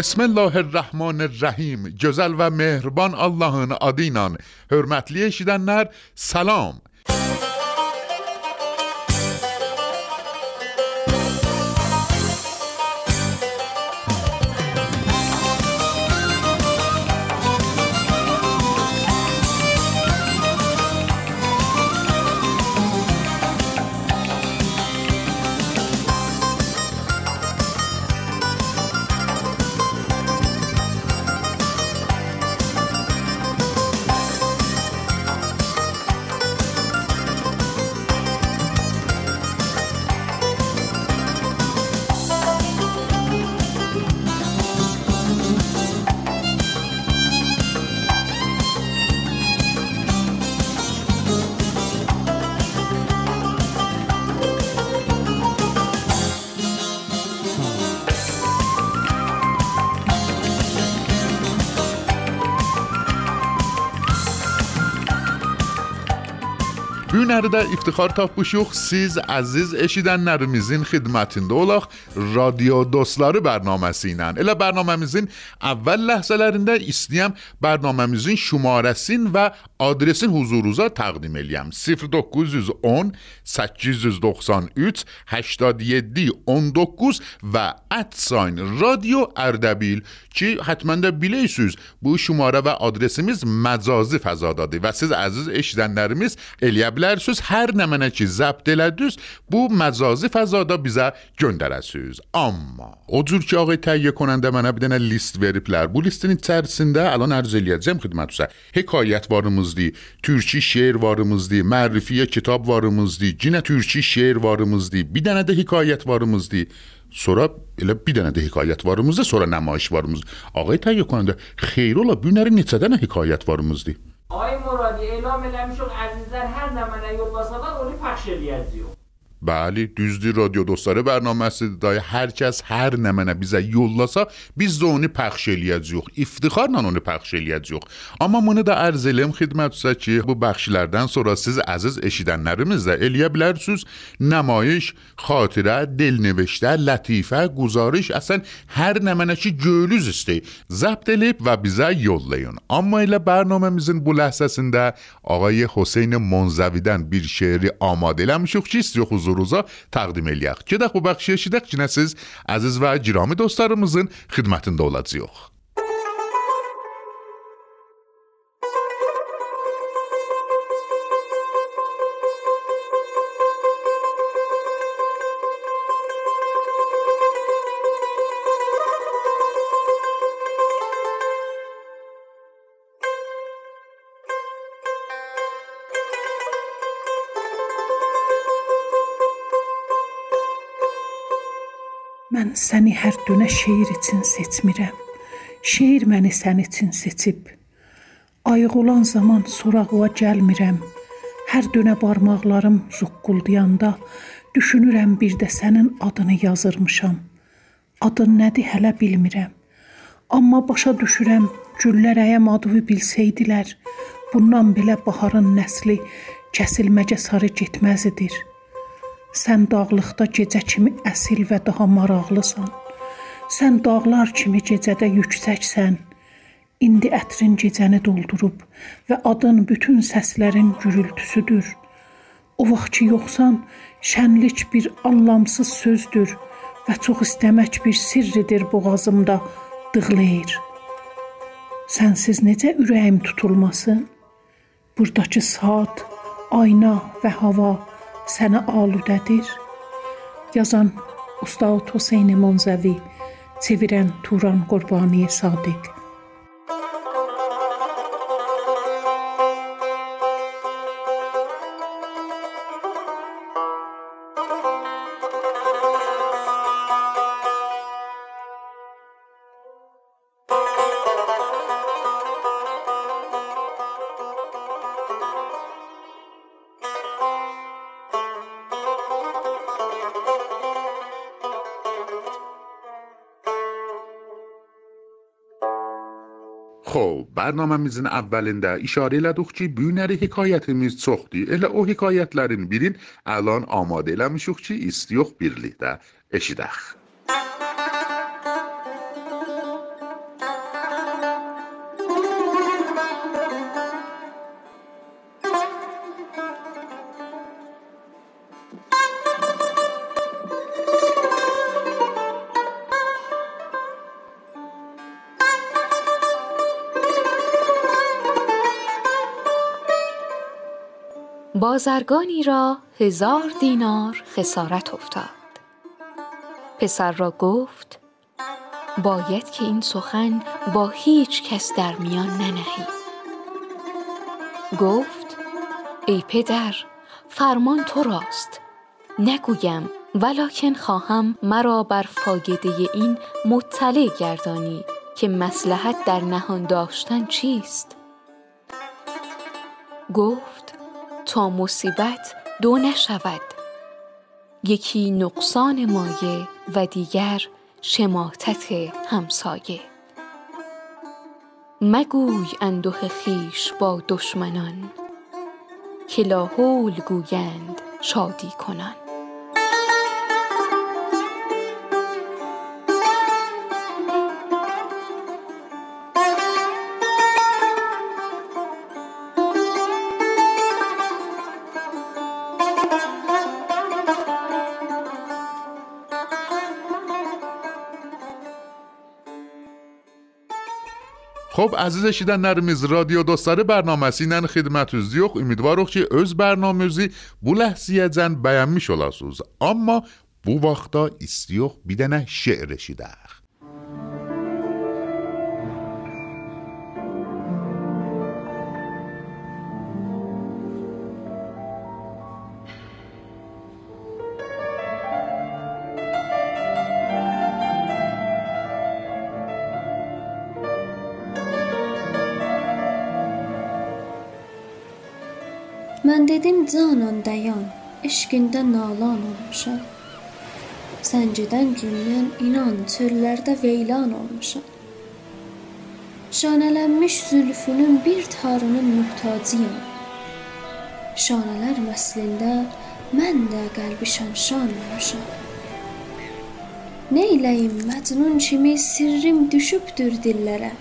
بسم الله الرحمن الرحیم جزل و مهربان اللهان عدینان حرمتلیه شیدن نر سلام. نرده افتخار تاپ بوشوخ سیز عزیز اشیدن نرمیزین خدمتین. دولاخ رادیو دوستلار برنامه سینن. الا برنامه میزین اول لحظه لرنده استیم برنامه میزین شماره سین و آدرسین حضور روزا تقدیم الیم. 0910 893 87 19 و ادساین رادیو اردبیل چی؟ حتما در بیلیسوز بو شماره و آدرسیمیز مزازی فضا داده. و سیز عزیز اشیدن نرمیز الیبلر سوز هر نمانه چی زبد دوست بو مزازی فضادا بیزه گندر سوز. اما او جور که آقای تهیه کننده من ها بدنه لیست وریبلر. بو لیستنی ترسنده الان ارزالیه جم خدمت سوزه هکایت وارموز دی ترکی شعر وارموز دی معرفی کتاب وارموز دی جنه ترکی شعر وارموز دی بیدنه ده هکایت وارموز دی سورا الا بی دانه ده حکایت وارموزه سورا نمایش وارموز آقای تایی کننده خیرولا بی نره نیچه دنه حکایت وارموز دی آقای مرادی اعلام لمشون عزیزتر هر نمنه یول باسابر اولی پخشلی از Bəli, düzdür radio dostları bərnaməsidir. Dayı hər kəs hər nə mənə bizə yollasa, biz də onu pəxş eləyəcəyik. İftixarla onu pəxş eləyəcəyik. Amma bunu da ərz eləm xidmətinizə ki, bu bəxşlərdən sonra siz əziz eşidənlərimiz də eləyə bilərsiniz. Namayiş, xatirə, dilnivişdə, lətifə, guzarış, əsən hər nə mənə ki göyünüz istəyir. Zəbt elib və bizə yollayın. Amma elə bərnaməmizin bu ləhzəsində ağay Hüseyn Monzəvidən bir şeiri amadə eləmişik ki, istiyor huzurunuza təqdim eləyək. Gedək bu bəxşi eşidək ki, siz əziz və girami dostlarımızın xidmətində olacağıq. Mən səni hər dönə şeir üçün seçmirəm. Şeir məni sən üçün seçib. Ayıq olan zaman sorağıya gəlmirəm. Hər dönə barmaqlarım zuqqıldayanda düşünürəm bir də sənin adını yazırmışam. Adın nədir hələ bilmirəm. Amma başa düşürəm, güllər əyəm adını bilsəydilər, bundan belə baharın nəsli kəsilməcə sarı getməzidir. Sən dağlıqda gecə kimi əsil və daha maraqlısan. Sən dağlar kimi gecədə yüksəksən. İndi ətrin gecəni doldurub və adın bütün səslərin gürültüsüdür. O vaxt ki yoxsan, şənlik bir anlamsız sözdür və çox istəmək bir sirridir boğazımda dığlayır. Sənsiz necə ürəyim tutulmasın? Burdakı saat, ayna və hava sənə aludədir. Yazan Ustad Hüseyn Monzəvi, çevirən Turan Qurbani Sadiq. Bərnaməmizin əvvəlində işarə elədik ki, bu günləri hekayətimiz çoxdur. Elə o hekayətlərin birin əlan amadə eləmişik ki, istiyox birlikdə eşidək. بازرگانی را هزار دینار خسارت افتاد. پسر را گفت باید که این سخن با هیچ کس در میان ننهی. گفت ای پدر فرمان تو راست. نگویم ولکن خواهم مرا بر فایده این مطلع گردانی که مسلحت در نهان داشتن چیست. گفت تا مصیبت دو نشود. یکی نقصان مایه و دیگر شماتت همسایه. مگوی انده خیش با دشمنان که لاحول گویند شادی کنان. خب عزیز شیدن نرمیز رادیو دوستاره برنامه سینن خدمت از دیوخ امیدواروخ که از برنامه ازی بو لحظیه زن بیان می اما بو وقتا از بیدنه شعر شیدخ Mən dedim canan dayan, eşqində nalan olmuşam. Səncidən gündən inan çöllərdə veylan olmuşam. Şanələnmiş zülfünün bir tarının mühtacıyam. Şanələr məslində mən də qəlbi şan-şan olmuşam. Neyləyim Məcnun kimi sirrim düşübdür dillərə.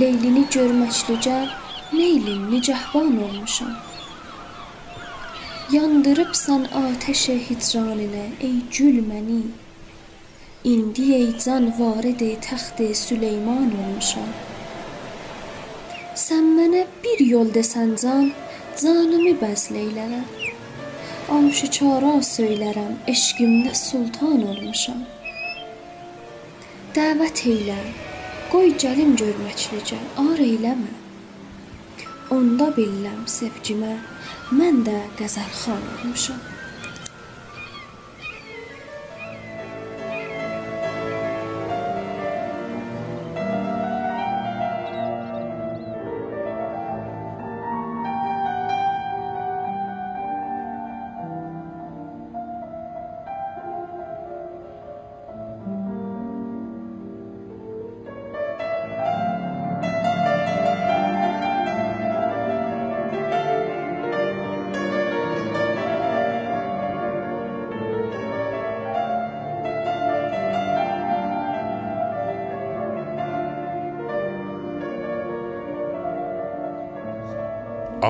Leylini görməklicə Neylin nicəhban olmuşam. Yandırıbsan atəşə hicranınə ey gül məni. İndi ey can varid təxt Süleyman olmuşam. Sən mənə bir yol desən can, canımı bəzləylərə. Aşikara söylərəm, eşqimdə sultan olmuşam. Dəvət eylə, qoy gəlim görməklicə, ar eyləmə. Onda bilirəm sevgimə mən də qəzəlxan olmuşam.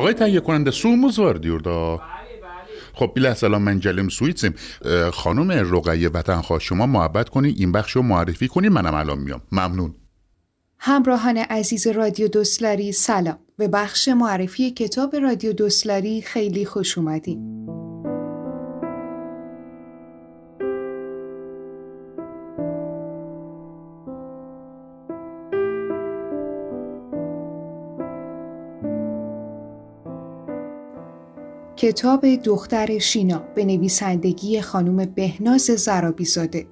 آقای تهیه کننده سوموز da. خب بیله سلام من جلیم سویتسیم. خانم رقیه وطنخواه شما محبت کنی این بخش رو معرفی کنی منم الان میام. ممنون. همراهان عزیز رادیو دوستلری سلام. به بخش معرفی کتاب رادیو دوستلری خیلی خوش اومدین. کتاب دختر شینا به نویسندگی خانم بهناز زرابیزاده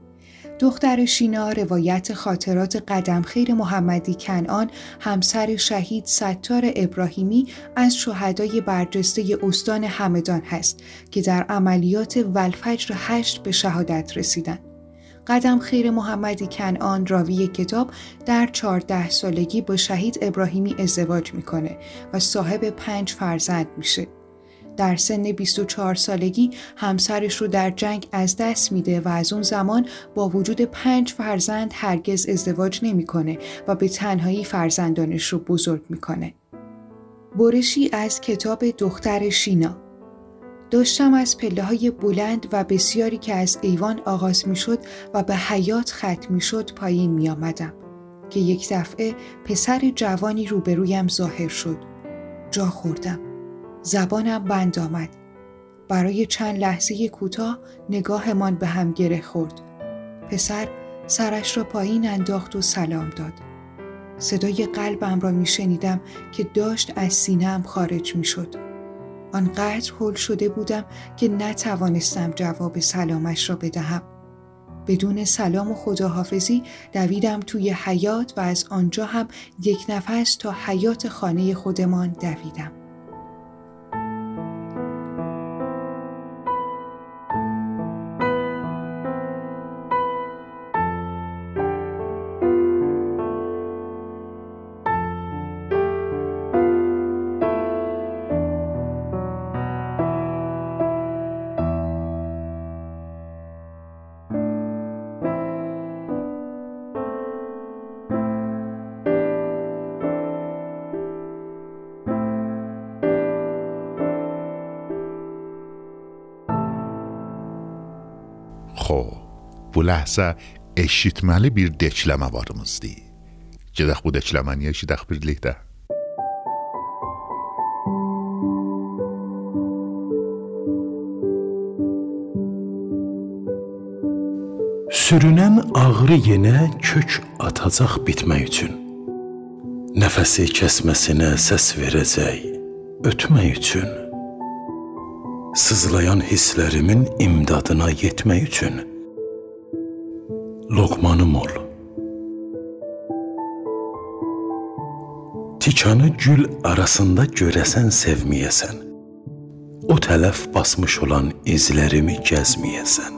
دختر شینا روایت خاطرات قدمخیر محمدی کنعان همسر شهید ستار ابراهیمی از شهدای برجسته استان همدان هست که در عملیات ولفجر هشت به شهادت رسیدند. قدم خیر محمدی کنعان راوی کتاب در چهارده سالگی با شهید ابراهیمی ازدواج می‌کنه و صاحب پنج فرزند میشه. در سن 24 سالگی همسرش رو در جنگ از دست میده و از اون زمان با وجود پنج فرزند هرگز ازدواج نمی‌کنه و به تنهایی فرزندانش رو بزرگ می‌کنه. برشی از کتاب دختر شینا داشتم از پله های بلند و بسیاری که از ایوان آغاز می شد و به حیات ختم می شد پایین می آمدم که یک دفعه پسر جوانی روبرویم ظاهر شد. جا خوردم. زبانم بند آمد. برای چند لحظه کوتاه نگاهمان به هم گره خورد. پسر سرش را پایین انداخت و سلام داد. صدای قلبم را می شنیدم که داشت از سینم خارج می شد. آنقدر هل شده بودم که نتوانستم جواب سلامش را بدهم. بدون سلام و خداحافظی دویدم توی حیات و از آنجا هم یک نفس تا حیات خانه خودمان دویدم. Bu ləhzə eşitməli bir dekləmə varımızdı. Gedək bu dekləməni eşidək birlikdə. Sürünən ağrı yenə kök atacaq bitmək üçün. Nəfəsi kəsməsinə səs verəcək, ötmək üçün. Sızlayan hisslərimin imdadına yetmək üçün. Loqmanım ol. Tikanı gül arasında görəsən sevməyəsən. O tələf basmış olan izlərimi gəzməyəsən.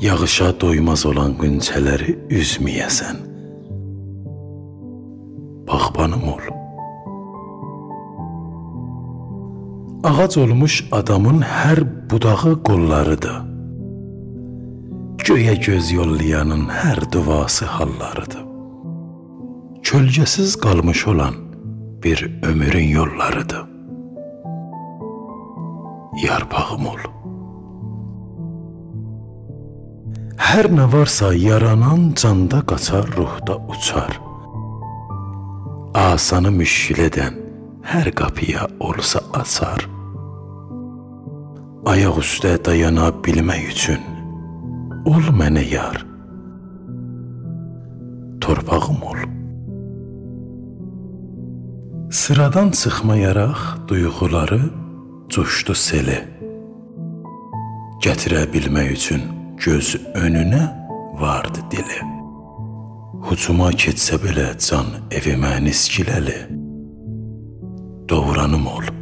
Yağışa doymaz olan qünçələri üzməyəsən. Bağbanım ol. Ağac olmuş adamın hər budağı qollarıdır. Göyə göz yollayanın hər duası hallarıdır. Kölgəsiz qalmış olan bir ömrün yollarıdır. Yarpağım ol. Hər nə varsa yaranan canda qaçar, ruhda uçar. Asanı müşkil edən hər qapıya olsa açar. Ayaq üstə dayana bilmək ol mənə yar. Torpağım ol. Sıradan çıxmayaraq duyğuları coşdu seli. Gətirə bilmək üçün göz önünə vardı dili. Hucuma keçsə belə can evimə niskiləli. Doğranım ol.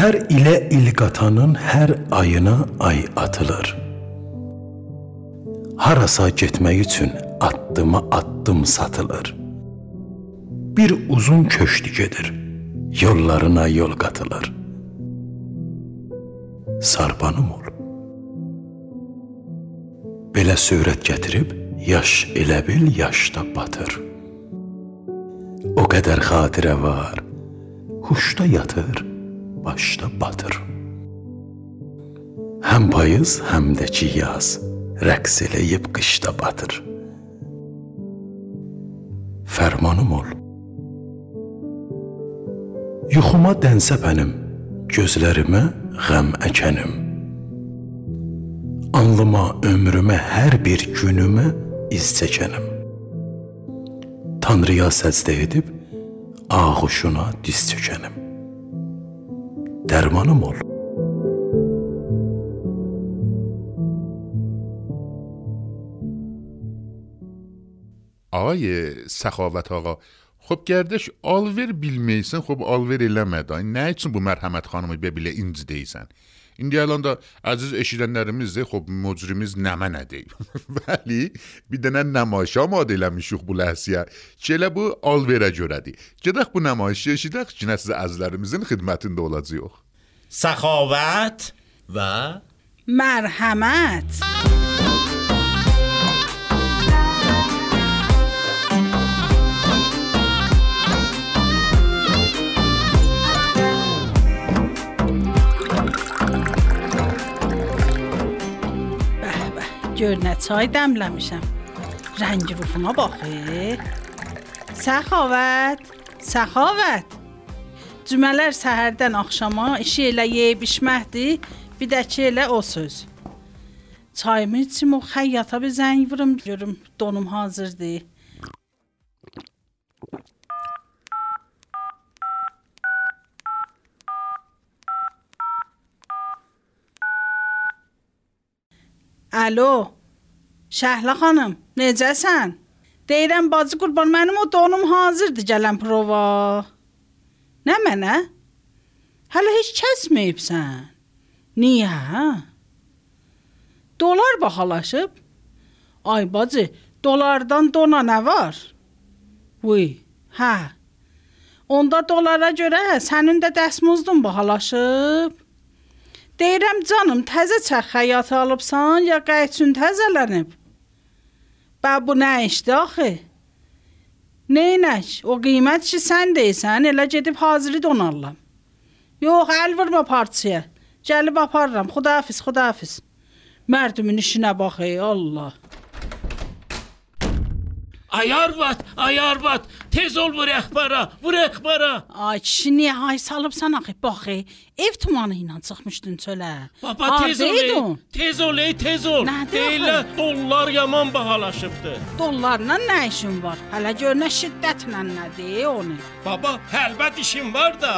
Hər ilə il qatanın hər ayına ay atılır. Harasa getmək üçün addıma addım satılır. Bir uzun köşdü gedir. Yollarına yol qatılır. Sarbanım ol. Belə sürət gətirib yaş elə bil yaşda batır. O qədər xatirə var, huşda yatır, başda batır. Həm payız, həm də ki yaz, rəqs eləyib qışda batır. Fərmanım ol. Yuxuma dənsə bənim, gözlərimə ғəm əkənim. Anlıma, ömrümə, hər bir günümə iz çəkənim. Tanrıya səcdə edib ağuşuna diz çökənim. درمان مر آقای سخاوت آقا خب گردش آلور بیلمیسن خب آلور ایلمه دایی نه ایچون بو مرحمت خانمی ببیله اینجی دیزن İndi əlan da əziz eşidənlərimiz də xop mücrimiz nəmə nə deyib. Bəli, bir dənə nümayiş amadə eləmişik bu ləhsiyə. Ki elə bu alverə görədir. Gedək bu nümayişi eşidək ki, nə sizə əzizlərimizin xidmətində olacağıq. سخاوت و مرحمت به gör nə çay dəmləmişəm. Rəngi rufuna bax. Səxavət, Səxavət. Cümələr səhərdən axşama işi elə yeyib içməkdir, bir də ki elə o söz. Çayımı içim o xəyyata bir zəng vurum görüm donum hazırdır. Alo. Şəhla xanım, necəsən? Deyirəm bacı qurban mənim o donum hazırdır gələn prova. Nə mənə? Hələ heç kəsməyibsən. Niyə? Dolar bahalaşıb. Ay bacı, dolardan dona nə var? Vuy, hə. Onda dolara görə sənin də dəsmozdun bahalaşıb. Deyirəm canım, təzə çəx həyatı alıbsan ya qayçün təzələnib? Bə bu nə işdir axı? Neynək? O qiymət ki sən deyirsən, elə gedib hazırı donarlam. Yox, əl vurma parçaya. Gəlib aparıram. Xudahafiz, xudahafiz. Mərdimin işinə bax ey Allah. Ay arvad, ay arvad, tez ol vur əxbara, vur əxbara. Ay kişi niyə hay salıbsan axı? Bax ey, ev tumanı ilə çıxmışdın çölə. Baba tez ol, ey, tez ol, ey, tez ol. Deyirlər dollar yaman bahalaşıbdı. Dollarla nə işin var? Hələ gör nə şiddətlə nədir onu. Baba, həlbət işim var da.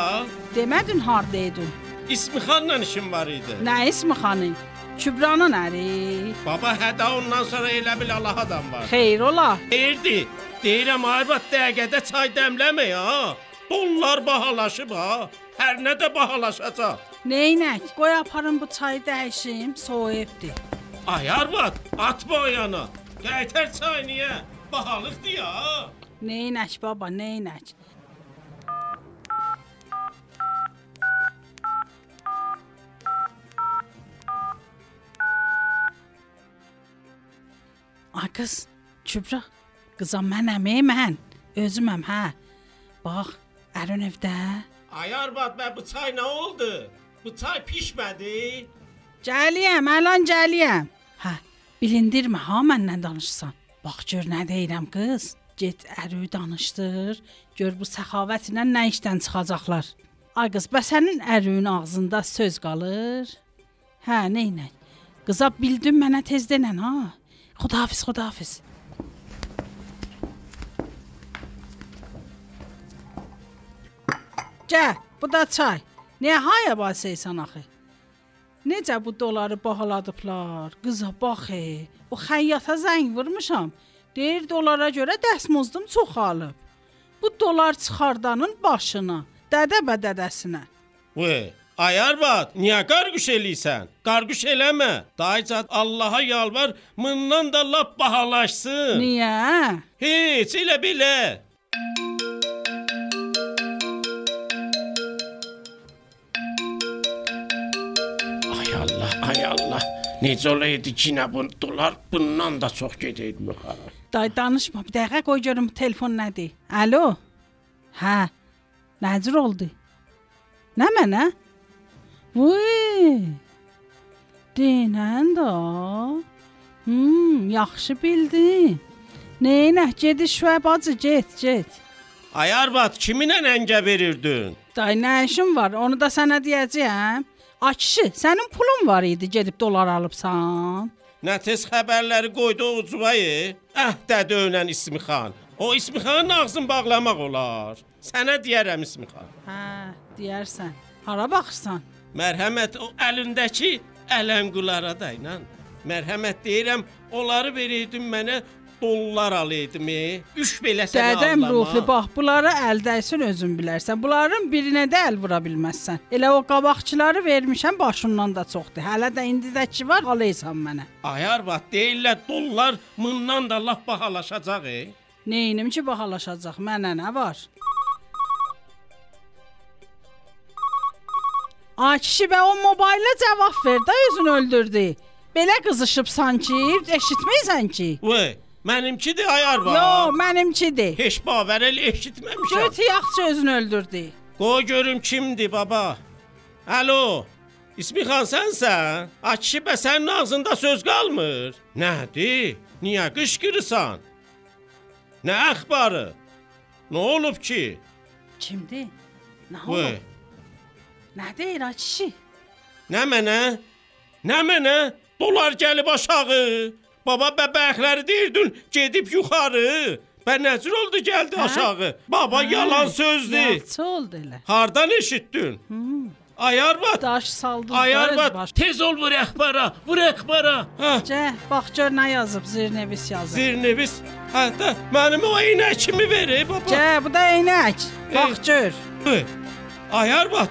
Demədin hardaydın? İsmixanla işim var idi. Nə ismi xanım? Kübranın əri. Baba, hədə ondan sonra elə bil Allah adam var. Xeyr ola. Deyirdi, deyirəm arvad dəqiqədə çay dəmləmə ha. Dollar bahalaşıb ha. Hər nə də bahalaşacaq. Neynək? Qoy aparım bu çayı dəyişim, soyubdur. Ay arvad, atma o yana. Qaytar çay niyə? Bahalıqdır ya. Neynək baba, neynək? Qız, Kübra, qızam mənəm, ey mən. Özüməm, hə. Bax, ərin evdə. Ay arvad, mən bu çay nə oldu? Bu çay pişmədi. Gəliyəm, əlan gəliyəm. Hə, bilindirmə ha məndən danışsan. Bax gör nə deyirəm qız. Get əri danışdır. Gör bu səxavətlə nə işdən çıxacaqlar. Ay qız, bəs sənin əriyin ağzında söz qalır? Hə, neynə? Qıza bildin mənə tez denən ha. Xudahafiz, xudahafiz. Gəl, bu da çay. Niyə haya basıysan axı? Necə bu doları bahaladıblar? Qıza bax, e, o xəyyata zəng vurmuşam. Deyir dolara görə dəsmozdum çoxalıb. Bu dolar çıxardanın başına, dədə bə dədəsinə. Vay, ay arvad, niyə qarqış eləyirsən? Qarqış eləmə. Dayıcad Allaha yalvar, bundan da lap bahalaşsın. Niyə? Heç elə belə. Ay Allah, ay Allah. Necə olaydı ki, nə bu dolar bundan da çox gedəydi yuxarı. Day danışma, bir dəqiqə qoy görüm bu telefon nədir. Alo. Hə. Nəcür oldu? Nə mənə? Vay. Denən də. Hmm, yaxşı bildin. Neynə, gediş və bacı, get, get. Ay arvad, kiminlə əngə verirdin? Day nə işin var? Onu da sənə deyəcəyəm. Ay kişi, sənin pulun var idi, gedib dolar alıbsan. Nə tez xəbərləri qoydu o ucuvayı? Əh, dədə önən İsmixan. O İsmixanın ağzını bağlamaq olar. Sənə deyərəm İsmixan. Hə, deyərsən. Hara baxırsan? Mərhəmət o əlindəki ələnqulara da ilə. Mərhəmət deyirəm, onları verirdin mənə dollar alaydım. Üç belə sənə Dədəm. Rufi, bax, bunları əldəysən özün bilərsən. Bunların birinə də əl vura bilməzsən. Elə o qabaqçıları vermişəm, başından da çoxdur. Hələ də indidəki var, alaysan mənə. Ay arvad, deyirlər dollar mından da lap bahalaşacaq. E? Neyinim ki, bahalaşacaq? Mənə nə var? Ay kişi bə o mobayla cavab ver də özün öldürdü. Belə qızışıb sanki, eşitməyəsən ki? Vay, mənimkidir ay arvad. Yo, mənimkidir. Heç bavər elə eşitməmişəm. Göt yaxşı özün öldürdü. Qoy görüm kimdir baba. Alo. İsmi xan sənsən? Akişi bə sənin ağzında söz qalmır. Nədir? Niyə qışqırırsan? Nə əxbarı? Nə olub ki? Kimdir? Nə olub? Nə deyir ay kişi? Nə mənə? Nə mənə? Dolar gəlib aşağı. Baba bəbəkləri deyirdin gedib yuxarı. Bə nəcür oldu gəldi Hə? aşağı. Baba yalan sözdür. Yaxşı oldu elə. Hardan eşitdin? Ayarbat. Daş saldı. Ayarbat. Tez ol vur əxbara. Vur əxbara. Hə. Cə, bax gör nə yazıb, zirnevis yazıb. Zirnevis. Hətta mənim o eynəkimi ver ey baba. Cə, bu da eynək. Bax gör. Hey, Ayarbat.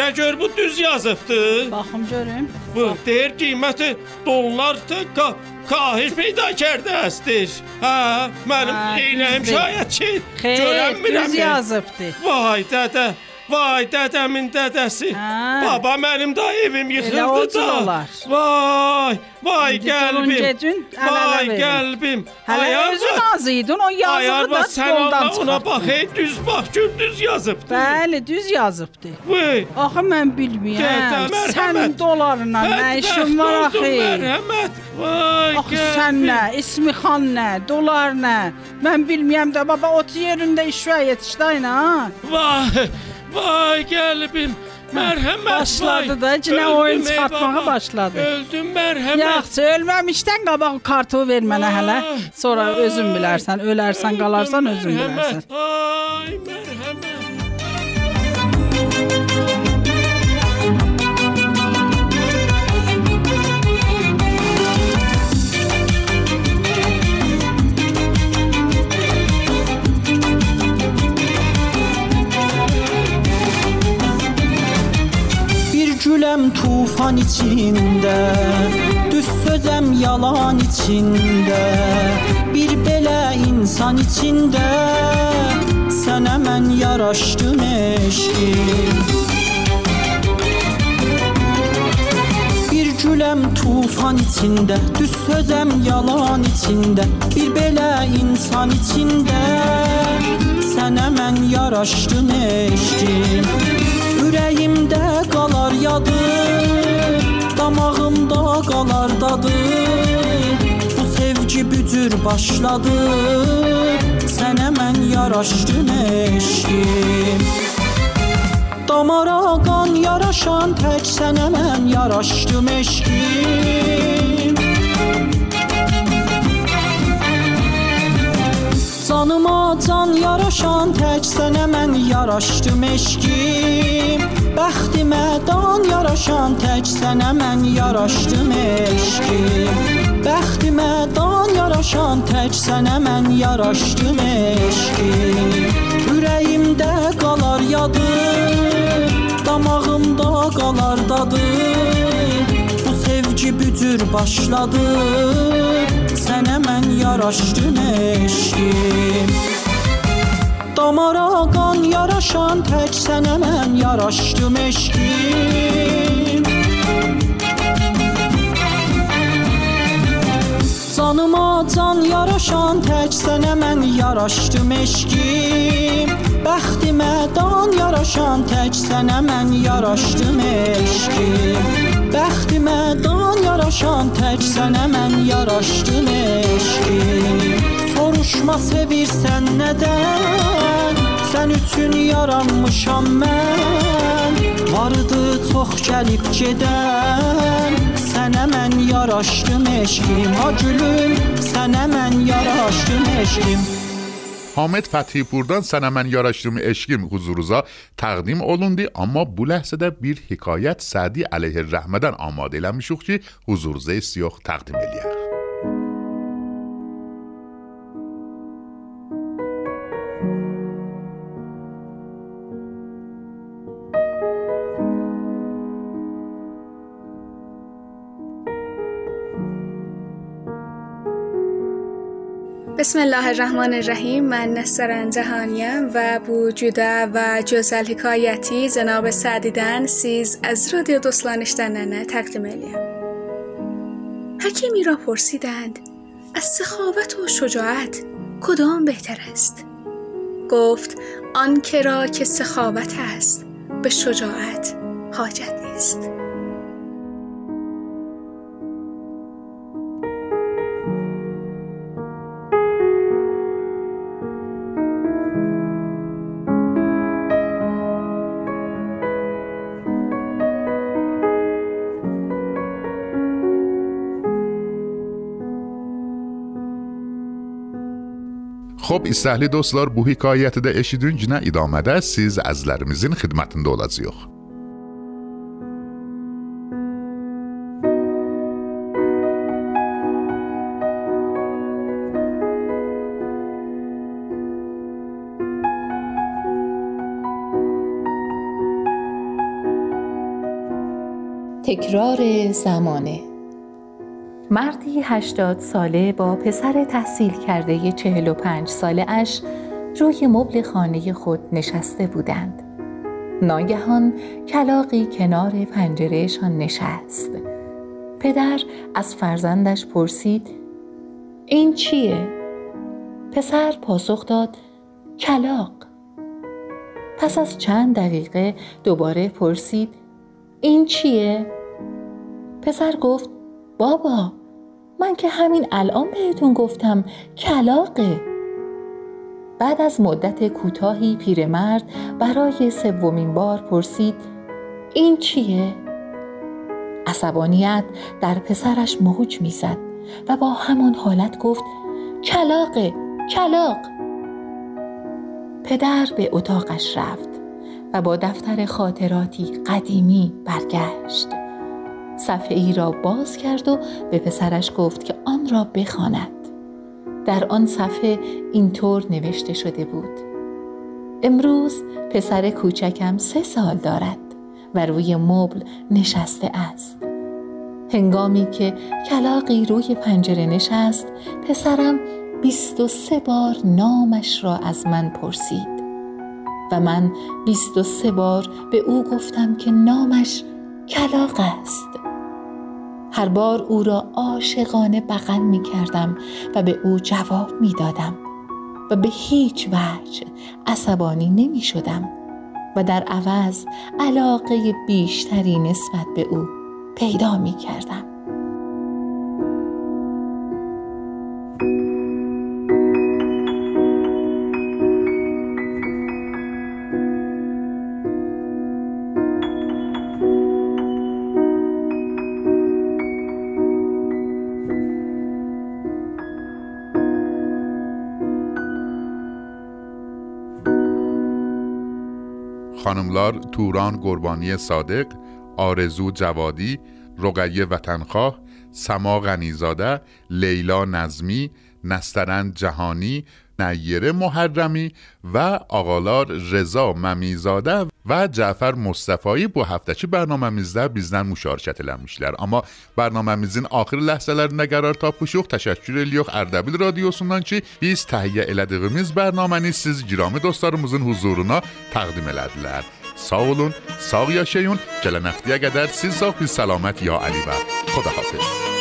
Gəl gör bu düz yazıbdı. Baxım görüm. Bu deyir qiyməti dollar tıqqa kahiş peyda kerdə əstir. Hə, mənim Hə, eynəyim şayət ki, Xeyr, düz yazıbdı. Vay dədə, vay dədəmin dədəsi. Hə. Baba mənim də evim yıxıldı da. Vay, vay qəlbim. Vay qəlbim. Hələ özün arvad, az idin, o yazığı da qoldan Allah ona bax, ey düz bax, gör düz yazıbdı. Bəli, düz yazıbdı. Vay. Axı mən bilmirəm. Sənin dolarla nə işin var axı? Mərhəmət. Vay Axı sən nə, ismi xan nə, dolar nə? Mən bilmirəm də baba ot yerində işə yetişdəyin ha. Vay, vay qəlbim. Mərhəmət. Başladı vay. da, cinə Öldüm, oyun ey çıxartmağa baba. başladı. Öldüm mərhəmət. Yaxşı, ölməmişdən qabaq o kartı ver mənə hələ. Sonra özün bilərsən, ölərsən, qalarsan özün bilərsən. Mərhəmət. Ay mərhəmət. kan içinde Düz sözem yalan içinde. Bir bela insan içinde Sen hemen yaraştın eşkim. Gülem tufan içinde Düz sözem yalan içinde. Bir bela insan içinde Sen hemen yaraştın eştim Ürəyimdə qalar yadı Damağımda qalar dadı. Bu sevgi bücür başladı Sənə mən yaraşdım eşqim Damara qan yaraşan tək sənə mən yaraşdım eşqim Canıma can yaraşan tək sənə mən yaraşdım eşqim Bəxtimə dan yaraşan tək sənə mən yaraşdım eşqim Bəxtimə dan yaraşan tək sənə mən yaraşdım eşqim Ürəyimdə qalar yadı Damağımda qalar dadı. Bu sevgi bücür başladı Sənə mən yaraşdım eşqim Damara qan yaraşan tək sənə mən yaraşdım eşqim Canıma can yaraşan tək sənə mən yaraşdım eşqim Bəxtimə dan yaraşan tək sənə mən yaraşdım Bəxtimə yaraşan tək sənə mən yaraşdım eşqim Soruşma sevirsən nədən Sən üçün yaranmışam mən Vardı çox gəlib gedən Sənə mən yaraşdım eşqim Ha gülüm Sənə mən yaraşdım eşqim حامد فتحی پوردان سنه من یارش دومی اشگیم حضوروزا تقدیم اولوندی اما بو لحظه در بیر حکایت سعدی علیه رحمدن آماده لمشوخ که حضوروزه سیاخ تقدیم الیم بسم الله الرحمن الرحیم من نسترن جهانیم و cüdə və gözəl hekayəti Cənab Sədidən siz از رادیو دوستان işlənənə təqdim eləyəm. حکیمی را پرسیدند از سخاوت و شجاعت کدام بهتر است؟ گفت آن کرا که سخاوت است به شجاعت حاجت نیست. Xo'p, istakli do'stlar, bu hikoyatida eshitdingizna idamədə siz azizlarimizning xidmətində olasiz. تکرار زمانه مردی هشتاد ساله با پسر تحصیل کرده چهل و پنج ساله اش روی مبل خانه خود نشسته بودند. ناگهان کلاقی کنار پنجرهشان نشست. پدر از فرزندش پرسید این چیه؟ پسر پاسخ داد کلاق. پس از چند دقیقه دوباره پرسید این چیه؟ پسر گفت بابا من که همین الان بهتون گفتم کلاقه بعد از مدت کوتاهی پیرمرد برای سومین بار پرسید این چیه؟ عصبانیت در پسرش موج می‌زد و با همان حالت گفت کلاقه کلاق پدر به اتاقش رفت و با دفتر خاطراتی قدیمی برگشت. صفحه ای را باز کرد و به پسرش گفت که آن را بخواند. در آن صفحه اینطور نوشته شده بود. امروز پسر کوچکم سه سال دارد و روی مبل نشسته است. هنگامی که کلاقی روی پنجره نشست پسرم بیست و سه بار نامش را از من پرسید و من بیست و سه بار به او گفتم که نامش کلاق است. هر بار او را عاشقانه بغل می کردم و به او جواب می دادم و به هیچ وجه عصبانی نمی شدم و در عوض علاقه بیشتری نسبت به او پیدا می کردم. خانملار توران قربانی صادق آرزو جوادی رقیه وطنخواه سما غنیزاده لیلا نظمی نسترن جهانی نیره محرمی و آقالار رضا ممیزاده. و جعفر مصطفی بو هفتچی برنامه می‌زد بیزن مشارکت لمیشلر اما برنامه میزین آخر لحظه لر نگرار تا پوشوخ تشکر الیوخ اردبیل رادیو چی بیز تهیه الادیغی میز برنامه نیسیز گرامی دوستارمزن حضورنا تقدیم الادیلر ساو اولون ساو یا شیون جلن اختیه گدر سیز ساو بی سلامت یا علی و خدا حافظ